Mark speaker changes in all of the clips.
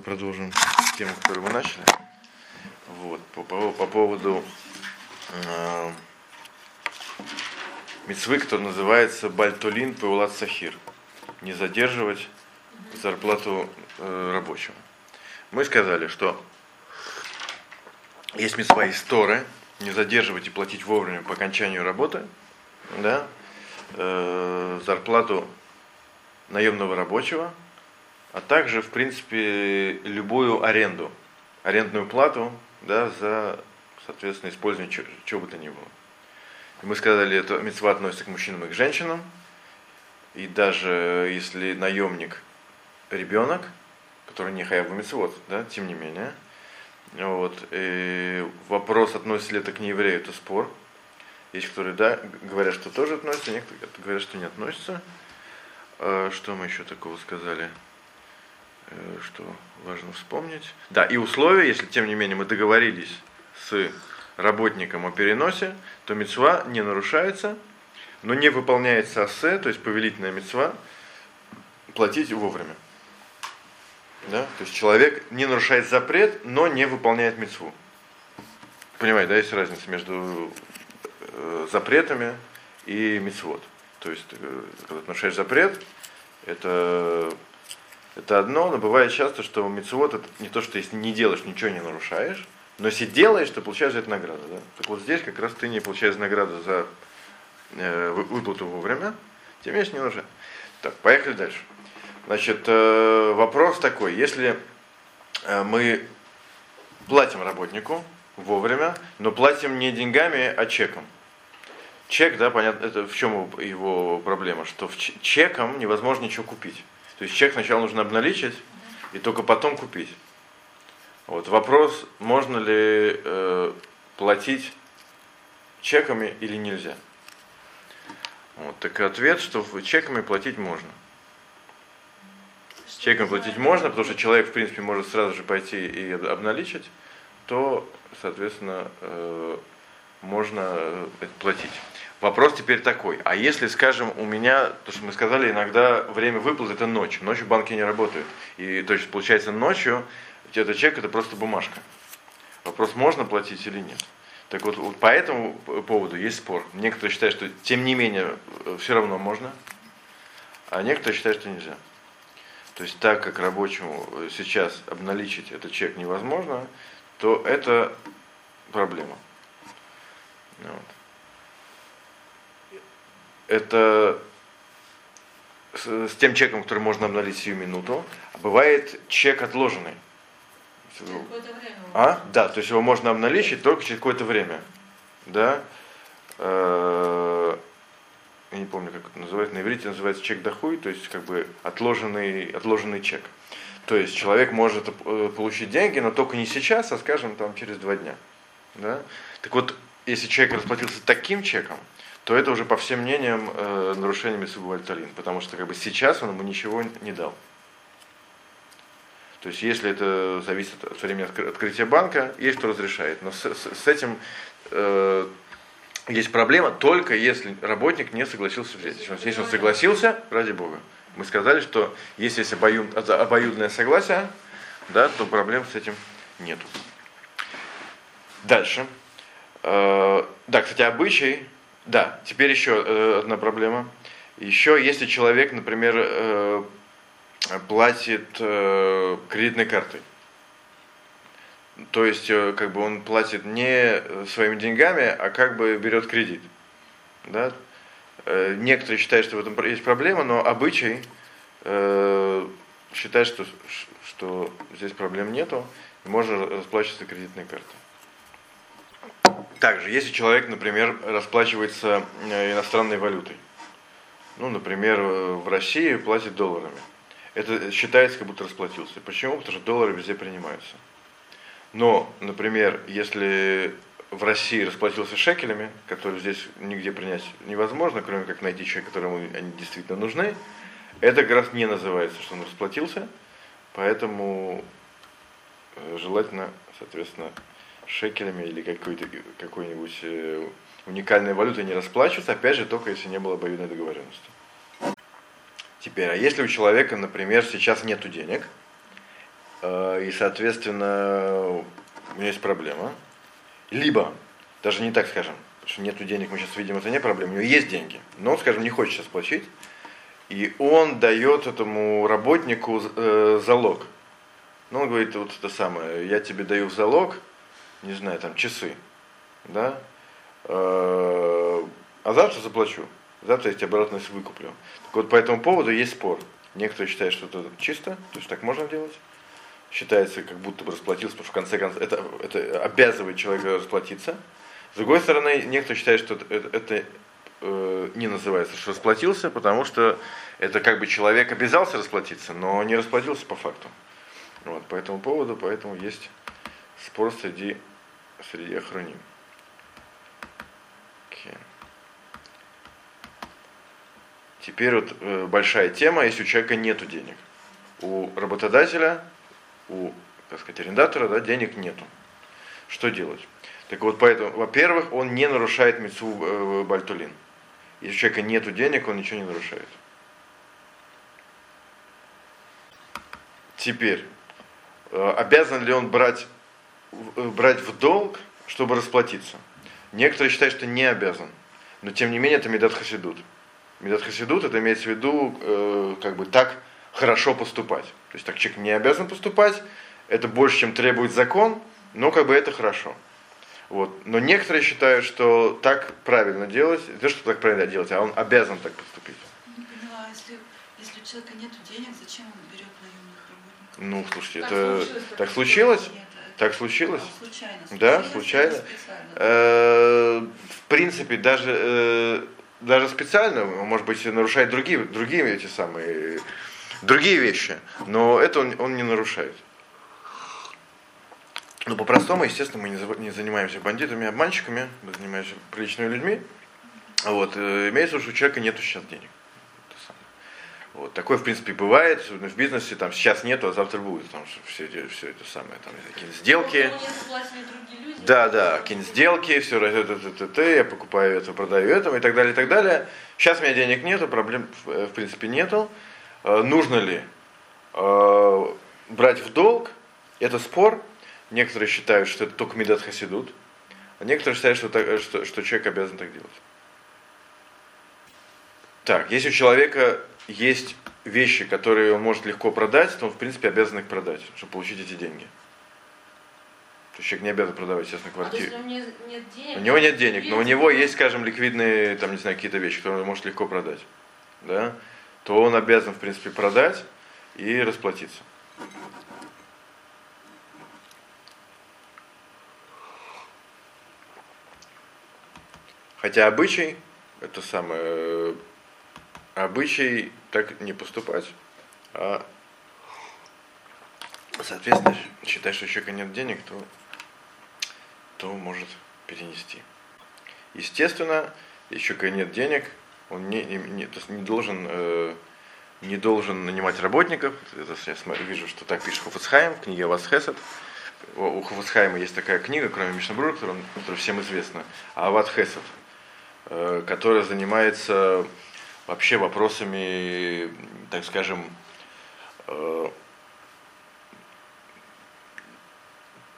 Speaker 1: продолжим тему, которую мы начали. Вот, по, по, по поводу э, мецвы, который называется Бальтолин Паулат Сахир. Не задерживать зарплату э, рабочего. Мы сказали, что есть мецва из Торы, не задерживать и платить вовремя по окончанию работы, да, э, зарплату наемного рабочего, а также, в принципе, любую аренду, арендную плату да, за, соответственно, использование чего, чего бы то ни было. И мы сказали, это мецва относится к мужчинам и к женщинам, и даже если наемник ребенок, который не хаяв мецвод, да, тем не менее, вот, и вопрос, относится ли это к нееврею, это спор. Есть, которые да, говорят, что тоже относится, некоторые говорят, что не относится. А, что мы еще такого сказали? Э, что важно вспомнить. Да, и условия, если тем не менее мы договорились с работником о переносе, то мецва не нарушается, но не выполняется ассе, то есть повелительная мецва, платить вовремя. Да? То есть человек не нарушает запрет, но не выполняет мецву. Понимаете, да, есть разница между э, запретами и мецвод. То есть, э, когда ты нарушаешь запрет, это это одно, но бывает часто, что мецвод это не то, что если не делаешь, ничего не нарушаешь, но если делаешь, то получаешь за это награду. Да? Так вот здесь как раз ты не получаешь награду за э, выплату вовремя, тебе меньше не нужно. Так, поехали дальше. Значит, э, вопрос такой, если э, мы платим работнику вовремя, но платим не деньгами, а чеком. Чек, да, понятно, это в чем его проблема, что в чеком невозможно ничего купить. То есть чек сначала нужно обналичить и только потом купить. Вот вопрос, можно ли э, платить чеками или нельзя. Вот, так ответ, что чеками платить можно. Чеками платить можно, потому что человек, в принципе, может сразу же пойти и обналичить, то, соответственно, э, можно э, платить. Вопрос теперь такой, а если, скажем, у меня, то что мы сказали, иногда время выплаты это ночь, ночью банки не работают. И то есть получается ночью этот чек это просто бумажка. Вопрос, можно платить или нет. Так вот, вот по этому поводу есть спор. Некоторые считают, что тем не менее все равно можно, а некоторые считают, что нельзя. То есть так как рабочему сейчас обналичить этот чек невозможно, то это проблема. Вот это с, с тем чеком, который можно обналить сию минуту, а бывает чек отложенный. А? Да, то есть его можно обналичить только через какое-то время. Да? Э, я не помню, как это называется, на иврите называется чек дохуй, то есть как бы отложенный, отложенный чек. То есть человек может э, получить деньги, но только не сейчас, а скажем там через два дня. Да? Так вот, если человек расплатился таким чеком, то это уже по всем мнениям э, нарушение Мисубу Альталин, потому что как бы сейчас он ему ничего не дал. То есть если это зависит от времени открытия банка, есть кто разрешает. Но с, с, с этим э, есть проблема только если работник не согласился взять. Если он согласился, ради бога. Мы сказали, что если есть обоюд, обоюдное согласие, да, то проблем с этим нету. Дальше. Э, да, кстати, обычай да, теперь еще э, одна проблема. Еще если человек, например, э, платит э, кредитной картой, то есть э, как бы он платит не своими деньгами, а как бы берет кредит. Да? Э, некоторые считают, что в этом есть проблема, но обычай э, считает, что, что здесь проблем нету, и можно расплачиваться кредитной картой. Также, если человек, например, расплачивается э, иностранной валютой, ну, например, э, в России платит долларами, это считается, как будто расплатился. Почему? Потому что доллары везде принимаются. Но, например, если в России расплатился шекелями, которые здесь нигде принять невозможно, кроме как найти человека, которому они действительно нужны, это как раз не называется, что он расплатился, поэтому э, желательно, соответственно, шекелями или какой-то, какой-нибудь э, уникальной валютой не расплачиваться, опять же, только если не было обоюдной договоренности. Теперь, а если у человека, например, сейчас нету денег, Э, и, соответственно, у меня есть проблема. Либо, даже не так скажем, что нету денег, мы сейчас видим, это не проблема, у него есть деньги, но он, скажем, не хочет сейчас платить, и он дает этому работнику э, залог. Ну, он говорит, вот это самое, я тебе даю в залог, не знаю, там, часы, да, э, а завтра заплачу, завтра я тебе обратно выкуплю. Так вот, по этому поводу есть спор. Некоторые считают, что это чисто, то есть так можно делать. Считается, как будто бы расплатился, потому что в конце концов это, это обязывает человека расплатиться. С другой стороны, некоторые считают, что это, это э, не называется, что расплатился, потому что это как бы человек обязался расплатиться, но не расплатился по факту. Вот, по этому поводу, поэтому есть спор среди, среди охраним. Okay. Теперь вот э, большая тема, если у человека нет денег. У работодателя, у, так сказать, арендатора, да, денег нету. Что делать? Так вот, поэтому, во-первых, он не нарушает мецу э, бальтулин. Если у человека нет денег, он ничего не нарушает. Теперь, э, обязан ли он брать, брать в долг, чтобы расплатиться? Некоторые считают, что не обязан. Но тем не менее это медат хасидут. Медат хасидут это имеется в виду э, как бы так хорошо поступать. То есть так человек не обязан поступать, это больше, чем требует закон, но как бы это хорошо. Вот. Но некоторые считают, что так правильно делать, не то, что так правильно делать, а он обязан так поступить.
Speaker 2: Не поняла, если, если у человека нет денег, зачем он берет наемных работников?
Speaker 1: Ну, слушайте, так это случилось, так случилось? Так случилось?
Speaker 2: Да, случайно.
Speaker 1: Да, случайно. Э, в принципе, даже, э, даже специально, может быть, нарушает другие, другие эти самые, другие вещи, но это он, он не нарушает. Ну, по-простому, естественно, мы не занимаемся бандитами, обманщиками, мы занимаемся приличными людьми. Вот, э, имеется в виду, что у человека нет сейчас денег. Вот, такое, в принципе, бывает, в бизнесе, там сейчас нету, а завтра будет, потому что все, все это самое, там, какие-то сделки. Да, да, какие-нибудь сделки, все, это, это, это, я покупаю это, продаю это, и так далее, и так далее. Сейчас у меня денег нету, проблем, в принципе, нету. Э, нужно ли э, брать в долг? Это спор, Некоторые считают, что это только Медат Хасидут, а некоторые считают, что, так, что, что человек обязан так делать. Так, если у человека есть вещи, которые он может легко продать, то он, в принципе, обязан их продать, чтобы получить эти деньги. То есть человек не обязан продавать, естественно, квартиру.
Speaker 2: А у, него нет денег,
Speaker 1: у него нет денег, но у него есть, скажем, ликвидные, там, не знаю, какие-то вещи, которые он может легко продать. Да? То он обязан, в принципе, продать и расплатиться. Хотя обычай, это самое, обычай так не поступать, а соответственно считать, что у человека нет денег, то, то может перенести. Естественно, если у нет денег, он не, не, не, не должен э, не должен нанимать работников. Это я смотрю, вижу, что так пишет Хофицхайм в книге Вас Хесед. У Хофицхайма есть такая книга, кроме Мишнабрура, которая, которая всем известна, Ават Хесед. Э, которая занимается вообще вопросами, так скажем, э,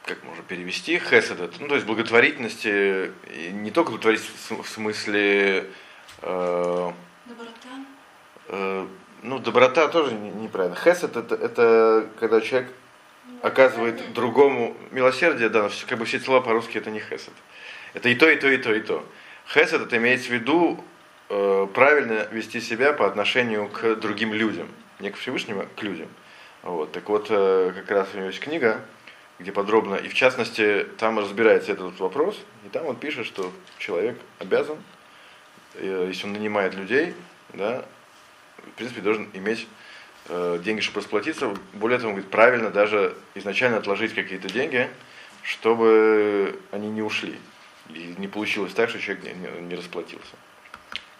Speaker 1: как можно перевести, хесед, ну то есть благотворительности, не только благотворительности в смысле...
Speaker 2: Э, доброта?
Speaker 1: Э, ну, доброта тоже неправильно. Хесед это, это когда человек оказывает другому милосердие, да, как бы все слова по-русски это не хесед. Это и то, и то, и то, и то. Хесед это имеется в виду правильно вести себя по отношению к другим людям, не к Всевышнему, а к людям. Вот. Так вот, э, как раз у него есть книга, где подробно, и в частности, там разбирается этот вопрос, и там он пишет, что человек обязан, э, если он нанимает людей, да, в принципе, должен иметь э, деньги, чтобы расплатиться. Более того, он говорит, правильно даже изначально отложить какие-то деньги, чтобы они не ушли. И не получилось так, что человек не, не расплатился.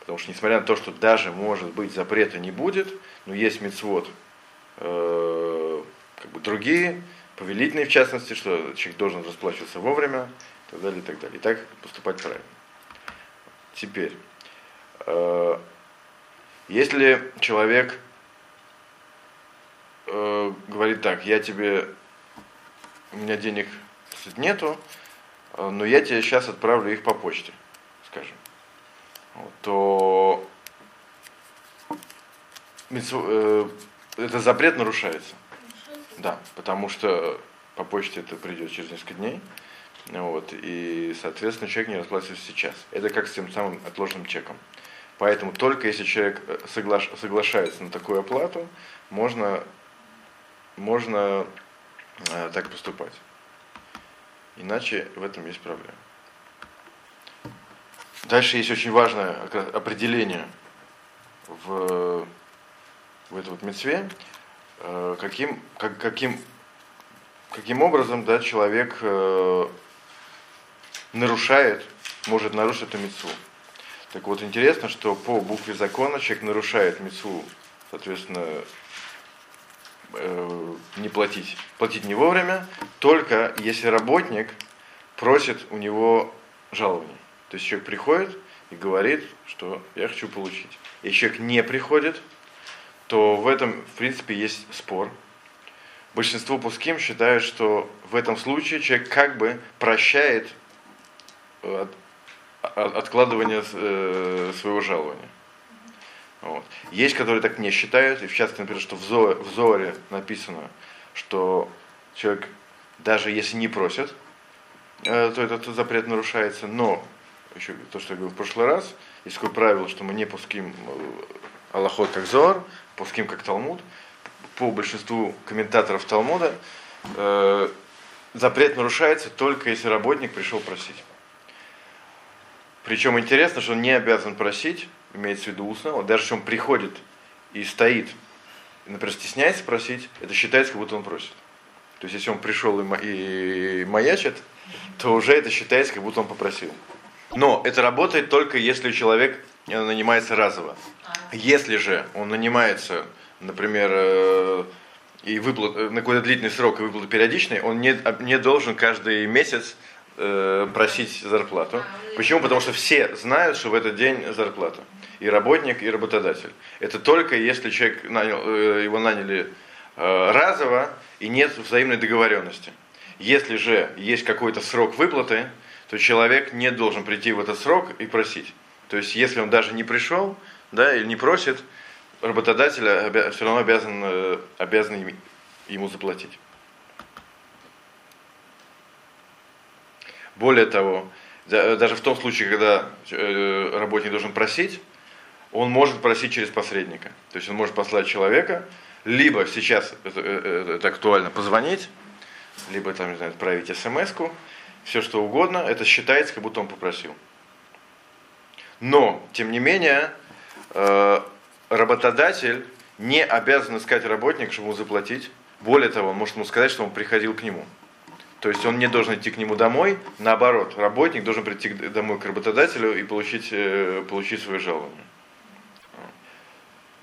Speaker 1: Потому что, несмотря на то, что даже, может быть, запрета не будет, но есть мецвод э, как бы другие, повелительные в частности, что человек должен расплачиваться вовремя, и так далее, и так далее. И так поступать правильно. Теперь, э, если человек э, говорит так, я тебе, у меня денег нету, но я тебе сейчас отправлю их по почте, скажем, то э, этот запрет нарушается. Да, потому что по почте это придет через несколько дней. Вот, и, соответственно, человек не расплачивается сейчас. Это как с тем самым отложенным чеком. Поэтому только если человек э, соглаш, соглашается на такую оплату, можно, можно э, так поступать. Иначе в этом есть проблема. Дальше есть очень важное определение в, в этой вот мецве, э, каким, как, каким, каким образом да, человек э, нарушает, может нарушить эту мецву. Так вот, интересно, что по букве закона человек нарушает мецву, соответственно, э, не платить, платить не вовремя, только если работник просит у него жалование. То есть человек приходит и говорит, что я хочу получить. Если человек не приходит, то в этом, в принципе, есть спор. Большинство пуским считают, что в этом случае человек как бы прощает э, откладывания э, своего жалования. Вот. Есть, которые так не считают, и в частности, например, что в, Зо, в Зоре написано, что человек, даже если не просит, э, то этот запрет нарушается, но, еще то, что я говорил в прошлый раз, есть такое правило, что мы не пуским э, Аллахот как Зор, пуским как Талмуд. По большинству комментаторов Талмуда э, запрет нарушается только если работник пришел просить. Причем интересно, что он не обязан просить, имеется в виду устно, даже если он приходит и стоит, например, стесняется просить, это считается, как будто он просит. То есть, если он пришел и маячит, то уже это считается, как будто он попросил. Но это работает только если человек нанимается разово. Если же он нанимается, например, э, и выплат, э, на какой-то длительный срок и выплаты периодичные, он не, не должен каждый месяц э, просить зарплату. А, Почему? Потому что все знают, что в этот день зарплата. И работник, и работодатель. Это только если человек нанял, э, его наняли э, разово и нет взаимной договоренности. Если же есть какой-то срок выплаты, то человек не должен прийти в этот срок и просить. То есть, если он даже не пришел, да, или не просит, работодатель все равно обязан, э, обязан ему заплатить. Более того, даже в том случае, когда э, работник должен просить, он может просить через посредника. То есть он может послать человека, либо сейчас это, э, актуально позвонить, либо там, не знаю, отправить смс все что угодно, это считается, как будто он попросил. Но, тем не менее, э, работодатель не обязан искать работника, чтобы ему заплатить. Более того, он может ему сказать, что он приходил к нему. То есть он не должен идти к нему домой, наоборот, работник должен прийти домой к работодателю и получить, э, получить свое жалование.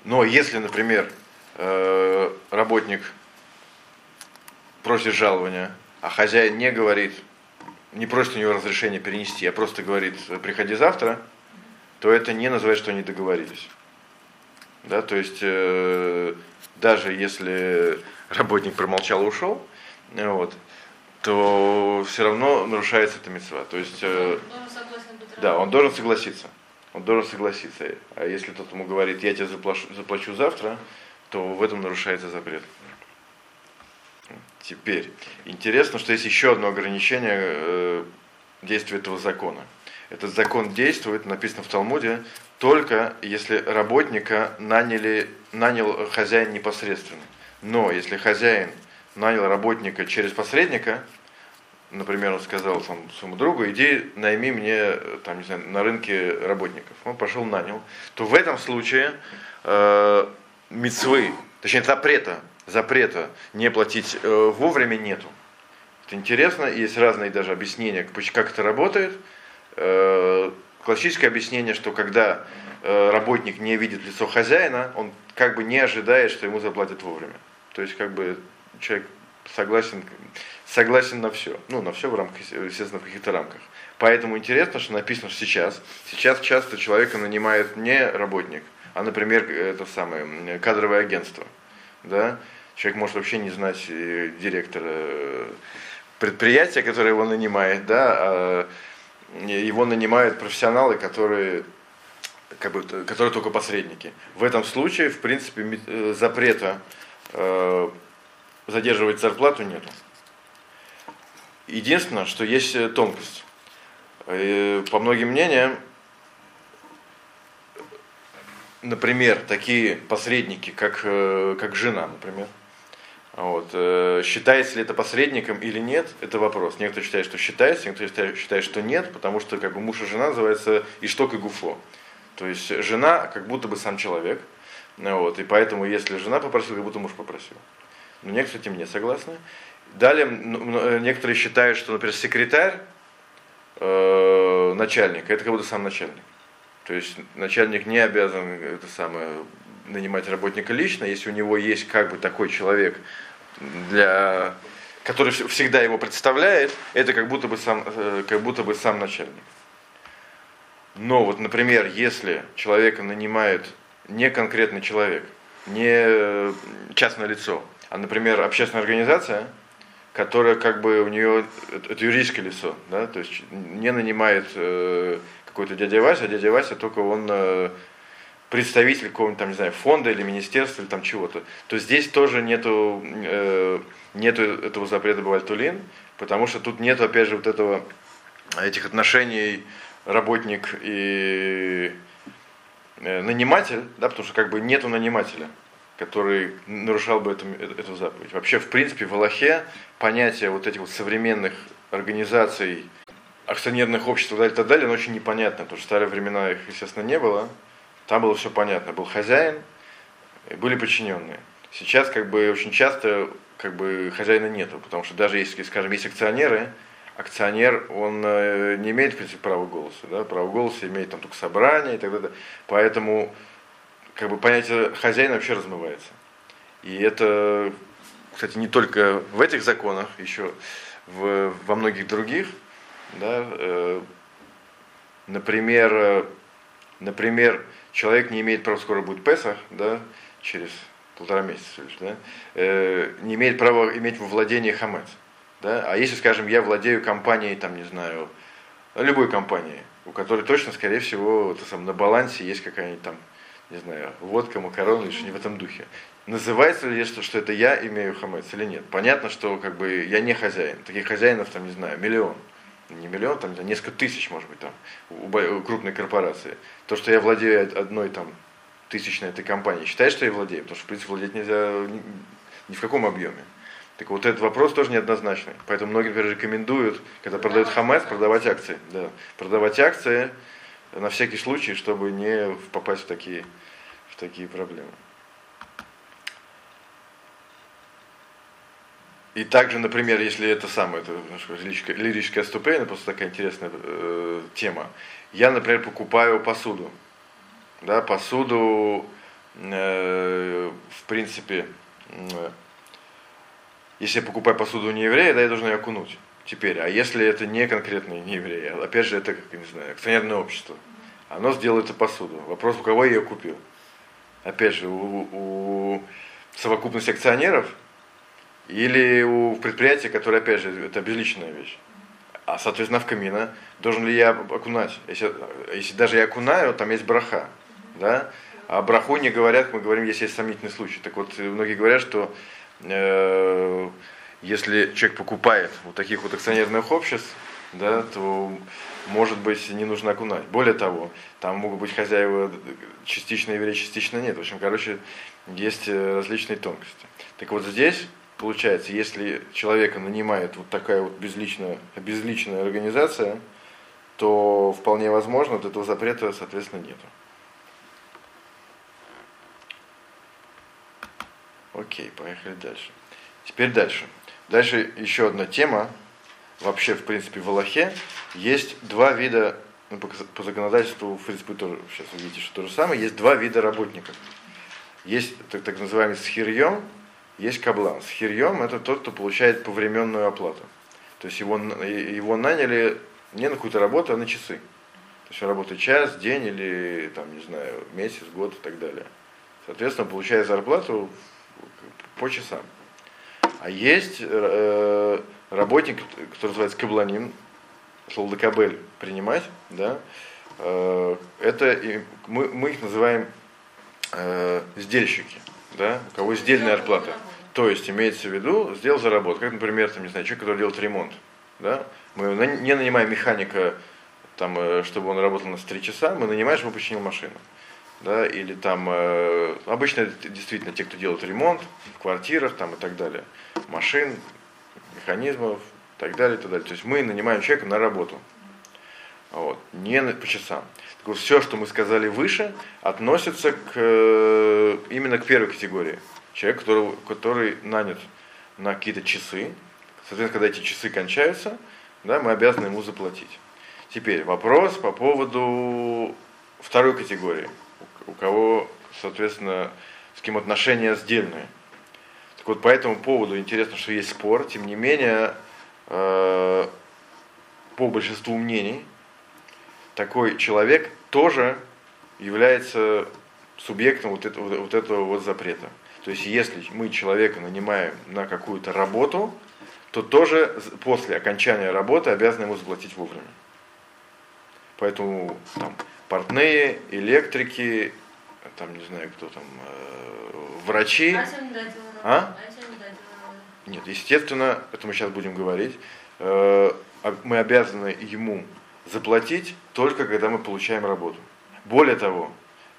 Speaker 1: Но если, например, э, работник просит жалования, а хозяин не говорит, не просит у него разрешения перенести, а просто говорит, приходи завтра, то это не называет, что они договорились. Да, то есть э, даже если работник промолчал и ушел, вот, то все равно нарушается эта мецва. То есть, э, да, он должен согласиться. Он должен согласиться. А если тот ему говорит, я тебе заплачу, заплачу завтра, то в этом нарушается запрет. Теперь, интересно, что есть еще одно ограничение э, действия этого закона. Этот закон действует, написано в Талмуде, только если работника наняли, нанял хозяин непосредственно. Но если хозяин нанял работника через посредника, например, он сказал там, своему другу, иди найми мне там, не знаю, на рынке работников. Он пошел, нанял. То в этом случае э, мецвы, точнее запрета, запрета не платить э, вовремя нету. Это интересно, есть разные даже объяснения, как это работает. Э, классическое объяснение, что когда э, работник не видит лицо хозяина, он как бы не ожидает, что ему заплатят вовремя. То есть как бы человек согласен, согласен на все. Ну, на все в рамках, естественно, в каких-то рамках. Поэтому интересно, что написано что сейчас. Сейчас часто человека нанимает не работник, а, например, это самое кадровое агентство. Да? Человек может вообще не знать э, директора э, предприятия, которое его нанимает, да, а его нанимают профессионалы, которые как бы, которые только посредники. В этом случае, в принципе, э, запрета э, задерживать зарплату нету. Единственное, что есть тонкость. По многим мнениям, например, такие посредники, как, как жена, например, вот. Э, считается ли это посредником или нет, это вопрос. Некоторые считают, что считается, некоторые считают, что нет, потому что как бы муж и жена называется ишток и гуфо. То есть жена как будто бы сам человек, вот, и поэтому если жена попросила, как будто муж попросил. Но некоторые с этим не согласны. Далее э, некоторые считают, что, например, секретарь э, начальника, это как будто сам начальник. То есть начальник не обязан это самое нанимать работника лично, если у него есть как бы такой человек, для, который всегда его представляет, это как будто бы сам, э, как будто бы сам начальник. Но вот, например, если человека нанимает не конкретный человек, не частное лицо, а, например, общественная организация, которая как бы у нее, это юридическое лицо, да, то есть не нанимает э, какой-то дядя Вася, а дядя Вася только он э, представитель какого-нибудь там, не знаю, фонда или министерства или там чего-то, то здесь тоже нету, э, нету этого запрета Бавальтулин, потому что тут нету, опять же, вот этого, этих отношений работник и э, наниматель, да, потому что как бы нету нанимателя, который нарушал бы эту, эту заповедь. Вообще, в принципе, в Аллахе понятие вот этих вот современных организаций, акционерных обществ и так далее, так далее, оно очень непонятно, потому что в старые времена их, естественно, не было. Там было все понятно. Был хозяин, и были подчиненные. Сейчас как бы очень часто как бы хозяина нету, потому что даже если, скажем, есть акционеры, акционер, он э, не имеет, в принципе, права голоса. Да? Право голоса имеет там только собрание и так далее. Поэтому как бы понятие хозяина вообще размывается. И это, кстати, не только в этих законах, еще в, во многих других. Да? Э, например, например, человек не имеет права, скоро будет Песах, да, через полтора месяца лишь, да, э, не имеет права иметь во владении хамец. Да? А если, скажем, я владею компанией, там, не знаю, любой компанией, у которой точно, скорее всего, это сам, на балансе есть какая-нибудь там, не знаю, водка, макароны или что-нибудь в этом духе. Называется ли что, что это я имею хамец или нет? Понятно, что как бы я не хозяин. Таких хозяинов там, не знаю, миллион не миллион, там несколько тысяч, может быть, там, у крупной корпорации. То, что я владею одной там тысячной этой компанией, считаешь, что я владею? Потому что, в принципе, владеть нельзя ни, в каком объеме. Так вот, этот вопрос тоже неоднозначный. Поэтому многие, например, рекомендуют, когда продают хамес, продавать акции. Да. Продавать акции на всякий случай, чтобы не попасть в такие, в такие проблемы. И также, например, если это самое, это лирическое, лирическое отступление, просто такая интересная э, тема. Я, например, покупаю посуду. Да, посуду, э, в принципе, э, если я покупаю посуду у нееврея, да, я должен ее окунуть. Теперь, а если это не конкретный нееврей, а опять же, это, как не знаю, акционерное общество, оно сделает эту посуду. Вопрос, у кого я ее купил? Опять же, у, у совокупности акционеров – или у предприятия, которое, опять же, это обезличенная вещь. А, соответственно, в камина должен ли я окунать? Если, если даже я окунаю, там есть браха. Да? А браху не говорят, мы говорим, если есть сомнительный случай. Так вот, многие говорят, что э, если человек покупает вот таких вот акционерных обществ, да, то может быть не нужно окунать. Более того, там могут быть хозяева частично евреи, частично нет. В общем, короче, есть э, различные тонкости. Так вот здесь получается, если человека нанимает вот такая вот безличная, безличная организация, то вполне возможно, вот этого запрета, соответственно, нету. Окей, поехали дальше. Теперь дальше. Дальше еще одна тема. Вообще, в принципе, в Аллахе есть два вида, ну, по, по законодательству, в принципе, тоже, сейчас вы видите, что то же самое, есть два вида работников. Есть так, так называемый схирьем, есть каблан. С хирьем это тот, кто получает повременную оплату. То есть его, его наняли не на какую-то работу, а на часы. То есть он работает час, день или, там, не знаю, месяц, год и так далее. Соответственно, получая зарплату по часам. А есть э, работник, который называется кабланин, шелдакабель принимать, да, э, это мы, мы их называем э, сдельщики, да, у кого сдельная зарплата. То есть имеется в виду, сделал заработку. Как, например, там, не знаю, человек, который делает ремонт. Да? Мы не нанимаем механика, там, э, чтобы он работал на 3 часа, мы нанимаем, чтобы он починил машину. Да? Или там, э, обычно действительно те, кто делает ремонт в квартирах там, и так далее. Машин, механизмов, и так далее, и так далее. То есть мы нанимаем человека на работу. Вот, не по часам. Все, что мы сказали выше, относится к, э, именно к первой категории человек, который, который нанят на какие-то часы, соответственно, когда эти часы кончаются, да, мы обязаны ему заплатить. Теперь вопрос по поводу второй категории, у кого, соответственно, с кем отношения сдельные. Так вот, по этому поводу интересно, что есть спор, тем не менее, э, по большинству мнений, такой человек тоже является субъектом вот этого, вот этого вот запрета. То есть если мы человека нанимаем на какую-то работу, то тоже после окончания работы обязаны ему заплатить вовремя. Поэтому там, портные, электрики, там не знаю кто там, э, врачи. А? Нет, естественно, это мы сейчас будем говорить. Э, мы обязаны ему заплатить только когда мы получаем работу. Более того,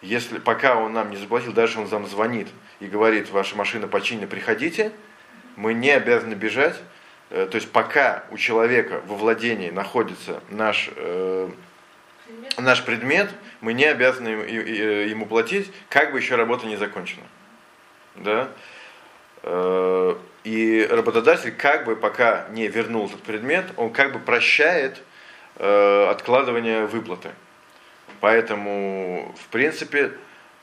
Speaker 1: если пока он нам не заплатил, даже он нам звонит и говорит, ваша машина починена, приходите, мы не обязаны бежать. Э, то есть пока у человека во владении находится наш, э, наш предмет, мы не обязаны ему платить, как бы еще работа не закончена. Да? Э, и работодатель, как бы пока не вернул этот предмет, он как бы прощает э, откладывание выплаты. Поэтому, в принципе,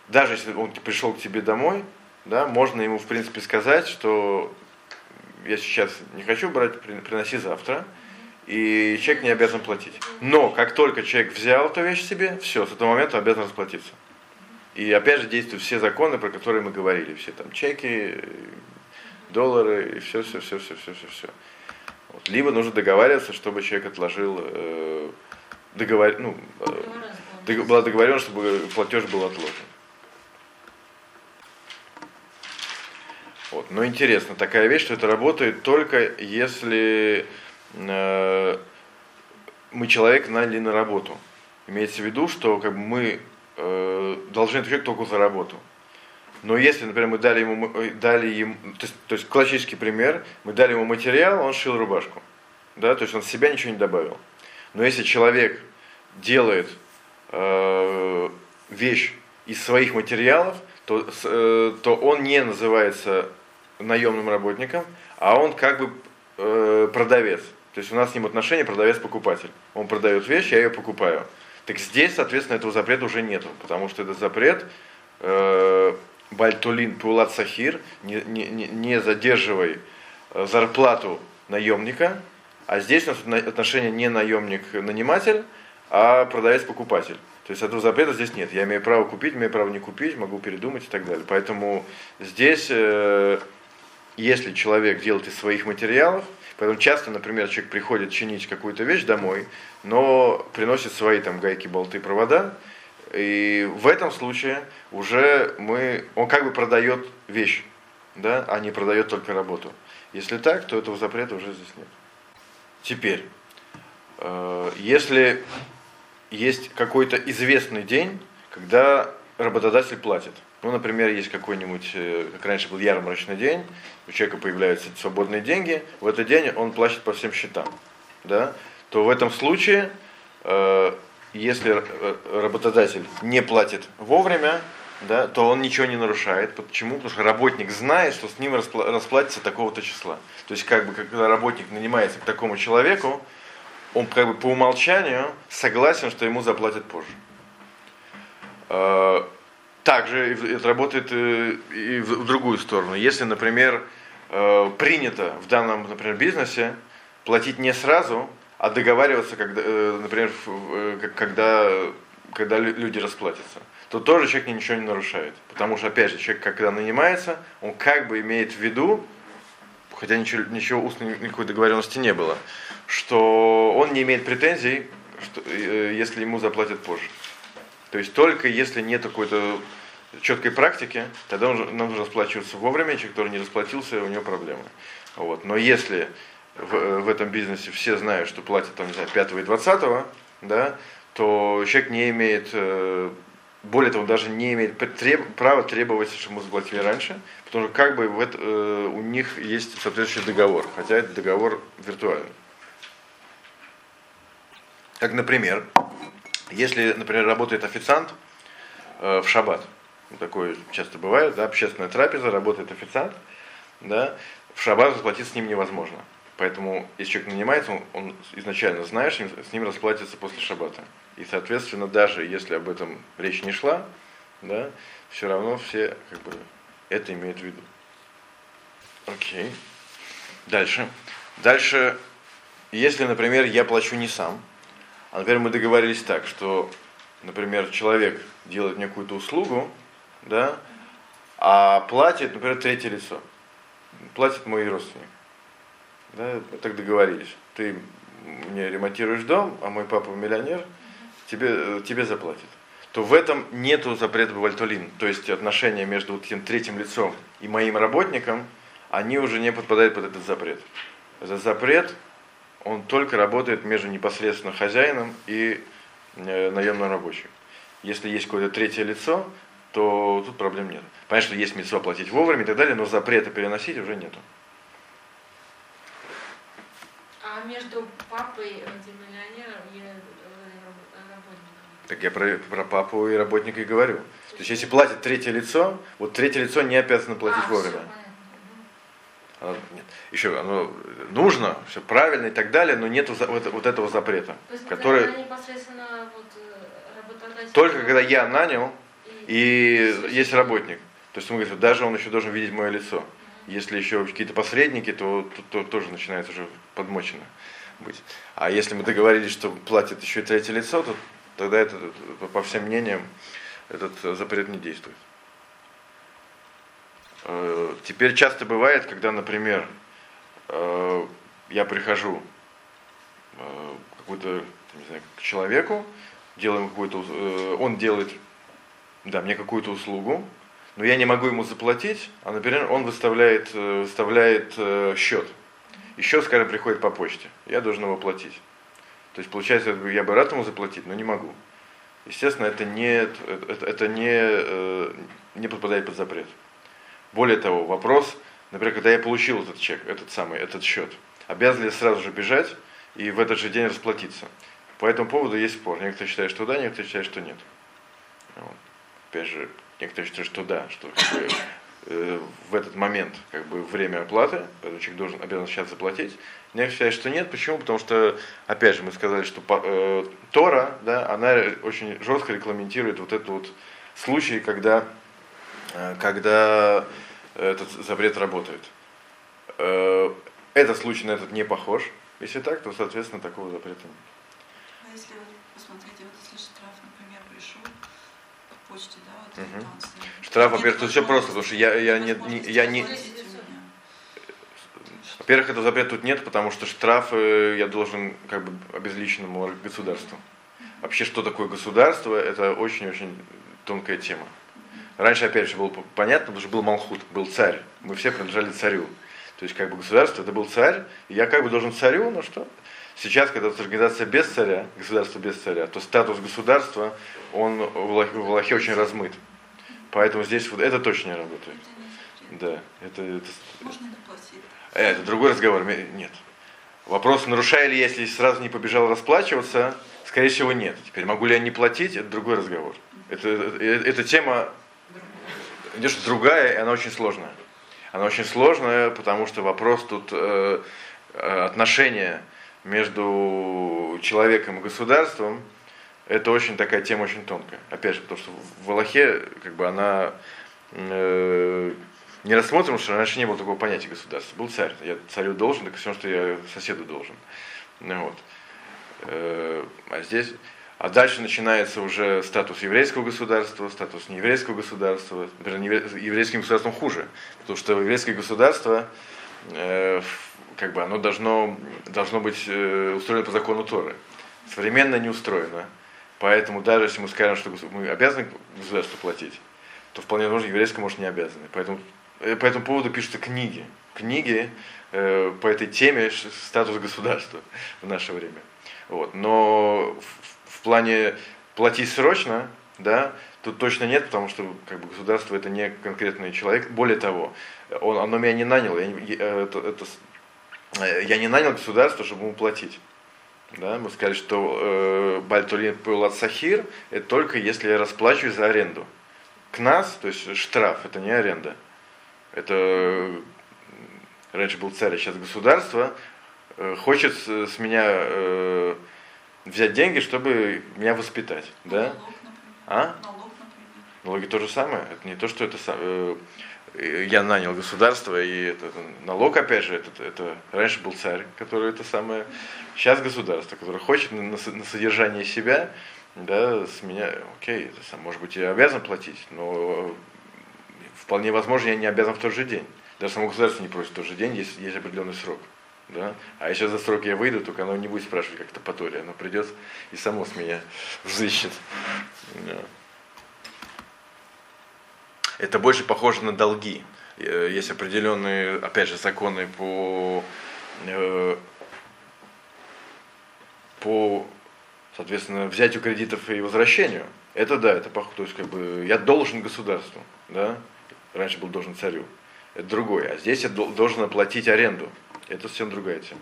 Speaker 1: даже если он пришел к тебе домой, да, можно ему, в принципе, сказать, что я сейчас не хочу брать, приноси завтра, и человек не обязан платить. Но как только человек взял эту вещь себе, все, с этого момента он обязан расплатиться. И опять же действуют все законы, про которые мы говорили, все там чеки, доллары, и все, все, все, все, все, все, все. Вот. Либо нужно договариваться, чтобы человек отложил, э, договор, ну, э, была договоренность, чтобы платеж был отложен. Вот. Но интересно, такая вещь, что это работает только если э, мы человека наняли на работу. Имеется в виду, что как бы, мы э, должны отвечать только за работу. Но если, например, мы дали ему, э, дали ему то, есть, то есть классический пример, мы дали ему материал, он шил рубашку. Да, то есть он себя ничего не добавил. Но если человек делает э, вещь из своих материалов, то, э, то он не называется наемным работником, а он как бы э, продавец. То есть у нас с ним отношения продавец-покупатель. Он продает вещь, я ее покупаю. Так здесь, соответственно, этого запрета уже нету, потому что этот запрет э, Бальтулин Пулат Сахир, не, не, не задерживай э, зарплату наемника, а здесь у нас отношение не наемник-наниматель, а продавец-покупатель. То есть этого запрета здесь нет. Я имею право купить, имею право не купить, могу передумать и так далее. Поэтому здесь, э, если человек делает из своих материалов, поэтому часто, например, человек приходит чинить какую-то вещь домой, но приносит свои там гайки, болты, провода, и в этом случае уже мы, он как бы продает вещь, да, а не продает только работу. Если так, то этого запрета уже здесь нет. Теперь, э, если есть какой-то известный день, когда работодатель платит. Ну, например, есть какой-нибудь, э, как раньше был ярмарочный день, у человека появляются свободные деньги, в этот день он платит по всем счетам, да, то в этом случае, э, если работодатель не платит вовремя, да, то он ничего не нарушает. Почему? Потому что работник знает, что с ним расплатится такого-то числа. То есть, как бы, когда работник нанимается к такому человеку, он как бы по умолчанию согласен, что ему заплатят позже. А, также это работает и в другую сторону. Если, например, э, принято в данном, например, бизнесе платить не сразу, а договариваться, когда, э, например, э, когда, когда люди расплатятся. То тоже человек ничего не нарушает. Потому что, опять же, человек, когда нанимается, он как бы имеет в виду, хотя ничего, ничего устной никакой договоренности не было, что он не имеет претензий, что, э, если ему заплатят позже. То есть только если нет какой-то четкой практики, тогда он, нам нужно расплачиваться вовремя, человек, который не расплатился, у него проблемы. Вот. Но если в, в этом бизнесе все знают, что платят там, не знаю, 5 и 20, да, то человек не имеет, э, более того, даже не имеет треб, права требовать, чтобы ему заплатили раньше, потому что как бы в это, э, у них есть соответствующий договор, хотя это договор виртуальный. Как, например, если, например, работает официант э, в шаббат, такое часто бывает, да, общественная трапеза, работает официант, да, в шаббат расплатиться с ним невозможно. Поэтому, если человек нанимается, он, он изначально знает, что с ним расплатится после шаббата. И, соответственно, даже если об этом речь не шла, да, все равно все как бы, это имеют в виду. Окей. Дальше. Дальше, если, например, я плачу не сам, а, например, мы договорились так, что, например, человек делает мне какую-то услугу, да, а платит, например, третье лицо. Платит мой родственник. Да, мы так договорились. Ты мне ремонтируешь дом, а мой папа миллионер, тебе, тебе заплатит. То в этом нету запрета Бавальтолин. То есть отношения между вот этим третьим лицом и моим работником, они уже не подпадают под этот запрет. Этот запрет, он только работает между непосредственно хозяином и э, наемным рабочим. Если есть какое-то третье лицо, то тут проблем нет. Понятно, что есть мецва платить вовремя и так далее, но запрета переносить уже нету.
Speaker 3: А между папой миллионером э?
Speaker 1: Так я про, про папу и работника и говорю. То есть если платит третье лицо, вот третье лицо не обязано платить
Speaker 3: а,
Speaker 1: вовремя. Оно, нет. Еще оно нужно, все правильно и так далее, но нет вот, вот этого запрета.
Speaker 3: То есть,
Speaker 1: который...
Speaker 3: вот, э.
Speaker 1: Только когда я нанял, и есть работник. То есть мы говорим, даже он еще должен видеть мое лицо. Если еще какие-то посредники, то, то, то тоже начинает уже подмочено быть. А если мы договорились, что платит еще и третье лицо, то тогда это, по всем мнениям, этот запрет не действует. Э, теперь часто бывает, когда, например, э, я прихожу э, какой-то, не знаю, к человеку, делаем какой-то, он делает да, мне какую-то услугу, но я не могу ему заплатить, а, например, он выставляет, выставляет счет. И счет, скажем, приходит по почте. Я должен его платить. То есть, получается, я бы рад ему заплатить, но не могу. Естественно, это не, это, это не, э, не подпадает под запрет. Более того, вопрос, например, когда я получил этот чек, этот самый, этот счет, обязан ли я сразу же бежать и в этот же день расплатиться? По этому поводу есть спор. Некоторые считают, что да, некоторые считают, что нет. Вот опять же, некоторые считают, что да, что в этот момент как бы время оплаты, человек должен обязан сейчас заплатить. Некоторые считают, что нет. Почему? Потому что, опять же, мы сказали, что э, Тора, да, она очень жестко регламентирует вот этот вот случай, когда, э, когда этот запрет работает. Э, этот случай на этот не похож. Если так, то, соответственно, такого запрета нет.
Speaker 2: А если вот, посмотрите, вот если штраф, например, пришел почте, да, вот угу.
Speaker 1: Штраф, во-первых, тут все просто, потому что я, я, не, не, я не... Во-первых, этого запрета тут нет, потому что штраф я должен как бы обезличенному государству. Вообще, что такое государство, это очень-очень тонкая тема. Раньше, опять же, было понятно, потому что был Малхут, был царь. Мы все принадлежали царю. То есть, как бы государство, это был царь, и я как бы должен царю, ну что, Сейчас, когда организация без царя, государство без царя, то статус государства, он в Аллахе очень размыт. Поэтому здесь вот это точно не работает. Да, это, это,
Speaker 2: Можно.
Speaker 1: Э, это другой разговор. Нет. Вопрос, нарушаю ли я, если сразу не побежал расплачиваться, скорее всего, нет. Теперь могу ли я не платить, это другой разговор. Это, это, эта тема идешь другая, и она очень сложная. Она очень сложная, потому что вопрос тут э, э отношения между человеком и государством, это очень такая тема очень тонкая. Опять же, потому что в Аллахе как бы она э, не рассмотрена, что раньше не было такого понятия государства. Был царь. Я царю должен, так все, что я соседу должен. Ну, вот. э, а здесь. А дальше начинается уже статус еврейского государства, статус нееврейского государства. Например, еврейским государством хуже, потому что еврейское государство, э, как бы оно должно, должно быть э, устроено по закону Торы. Современно не устроено. Поэтому даже если мы скажем, что мы обязаны государству платить, то вполне возможно еврейское может не обязаны. Поэтому э, по этому поводу пишутся книги. Книги э, по этой теме статус государства в наше время. Вот. Но в плане платить срочно, да, тут точно нет, потому что как бы, государство это не конкретный человек. Более того, он, оно меня не наняло, я, э, это, это, я не нанял государство, чтобы ему платить. Да, мы сказали, что э, Бальтулин Пулат Сахир это только если я расплачиваюсь за аренду. К нас, то есть штраф, это не аренда. Это э, раньше был царь, а сейчас государство э, хочет с меня э, взять деньги, чтобы меня воспитать. Да?
Speaker 2: Налог, например.
Speaker 1: А?
Speaker 2: Налог, например.
Speaker 1: Налоги то же самое. Это не то, что это э, я нанял государство, и это, налог, опять же, это, это раньше был царь, который это самое, сейчас государство, которое хочет на, на содержание себя, да, с меня, окей, это сам, может быть, я обязан платить, но вполне возможно, я не обязан в тот же день. Даже само государство не просит в тот же день, есть, есть определенный срок. Да? А если за срок я выйду, только оно не будет спрашивать, как это Патория. Оно придет и само с меня взыщет. Да. Это больше похоже на долги. Э, есть определенные, опять же, законы по, э, по соответственно, взятию кредитов и возвращению. Это да, это похоже. То есть, как бы, я должен государству, да? Раньше был должен царю. Это другое. А здесь я должен оплатить аренду. Это совсем другая тема.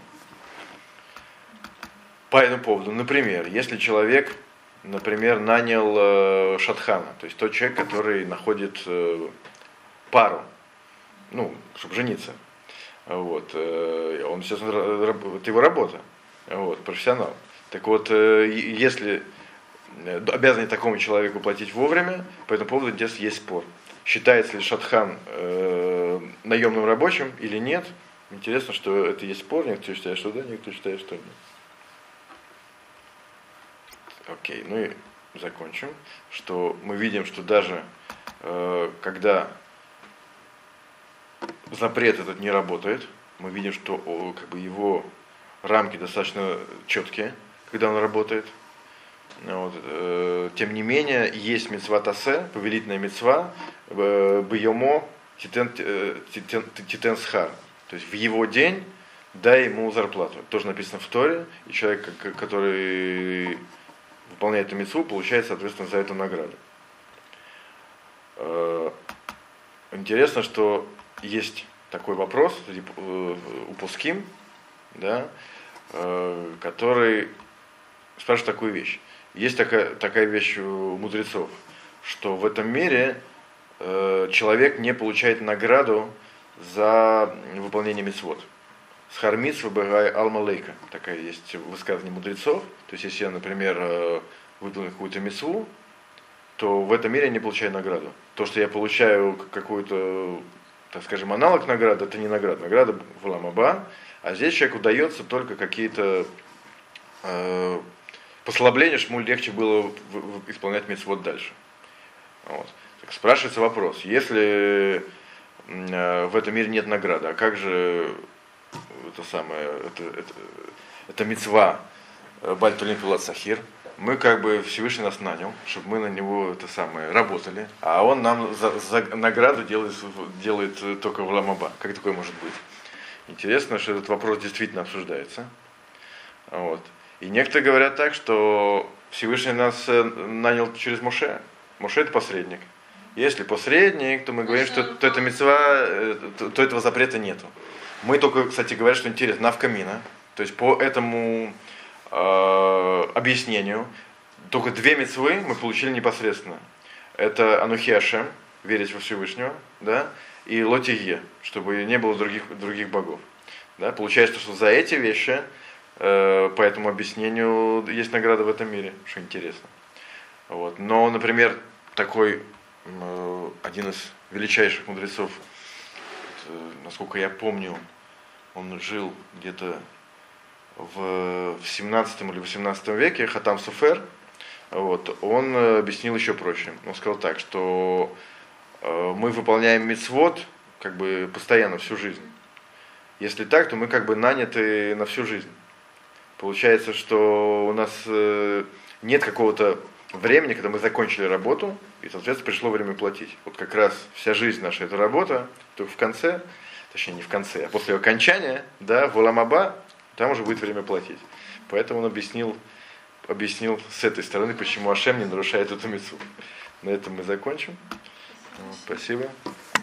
Speaker 1: По этому поводу, например, если человек, например, нанял э, шатхана, то есть тот человек, который находит э, пару, ну, чтобы жениться, вот, э, он, естественно, это его работа, вот, профессионал. Так вот, если обязаны такому человеку платить вовремя, по этому поводу здесь есть спор. Считается ли шатхан э, наемным рабочим или нет, Интересно, что это есть спор, некоторые считают, что да, некоторые считают, что нет. Окей, ну и закончим, что мы видим, что даже э, когда запрет этот не работает, мы видим, что о, как бы его рамки достаточно четкие, когда он работает. Вот, э, тем не менее, есть мецва тасе, повелительная мецва, э, бьемо титен, э, титен, титен то есть в его день дай ему зарплату. тоже написано в Торе, и человек, который выполняет эту мецву, получает, соответственно, за это награду. Э, интересно, что есть такой вопрос э, у Пуским, да, э, который спрашивает такую вещь. Есть такая, такая вещь у мудрецов, что в этом мире человек не получает награду за выполнение мецвод. Схармиц выбирай алмалейка. Такая есть высказывание мудрецов. То есть, если я, например, э, выполнил какую-то мецву, то в этом мире я не получаю награду. То, что я получаю какую-то, так скажем, аналог награды, это не награда. Награда в ламаба, а здесь человеку дается только какие-то э, послабления, чтобы ему легче было исполнять мецвод дальше. Вот. Так спрашивается вопрос, если Э, в этом мире нет награды. А как же это самое, это, это, это мецва э, Бальтулин Пилат Сахир? Мы как бы Всевышний нас нанял, чтобы мы на него это самое работали, а он нам за, за награду делает, делает только в Ламаба. Как такое может быть? Интересно, что этот вопрос действительно обсуждается. Вот. И некоторые говорят так, что Всевышний нас э, нанял через Моше. Моше это посредник. Если посредник, то мы говорим, что то это мецва, э, то этого запрета нету. Мы только, кстати говоря, что интересно, навкамина. То есть по этому э, объяснению только две мецвы мы получили непосредственно. Это Анухи Ашем, верить во Всевышнего, да, и Лотиге, чтобы не было других, других богов. Да? Получается, что за эти вещи, э, по этому объяснению, есть награда в этом мире, что интересно. Вот. Но, например, такой Э, один из величайших мудрецов, насколько я помню, он жил где-то в, в 17 или 18 веке, Хатам Суфер, вот, он э, объяснил еще проще. Он сказал так, что э, мы выполняем мицвод как бы постоянно, всю жизнь. Если так, то мы как бы наняты на всю жизнь. Получается, что у нас э, нет какого-то времени, когда мы закончили работу, и, соответственно, пришло время платить. Вот как раз вся жизнь наша это работа, то в конце, точнее не в конце, а после окончания, да, в Уламаба, там уже будет время платить. Поэтому он объяснил, объяснил с этой стороны, почему Ашем не нарушает эту мецу. На этом мы закончим. Спасибо.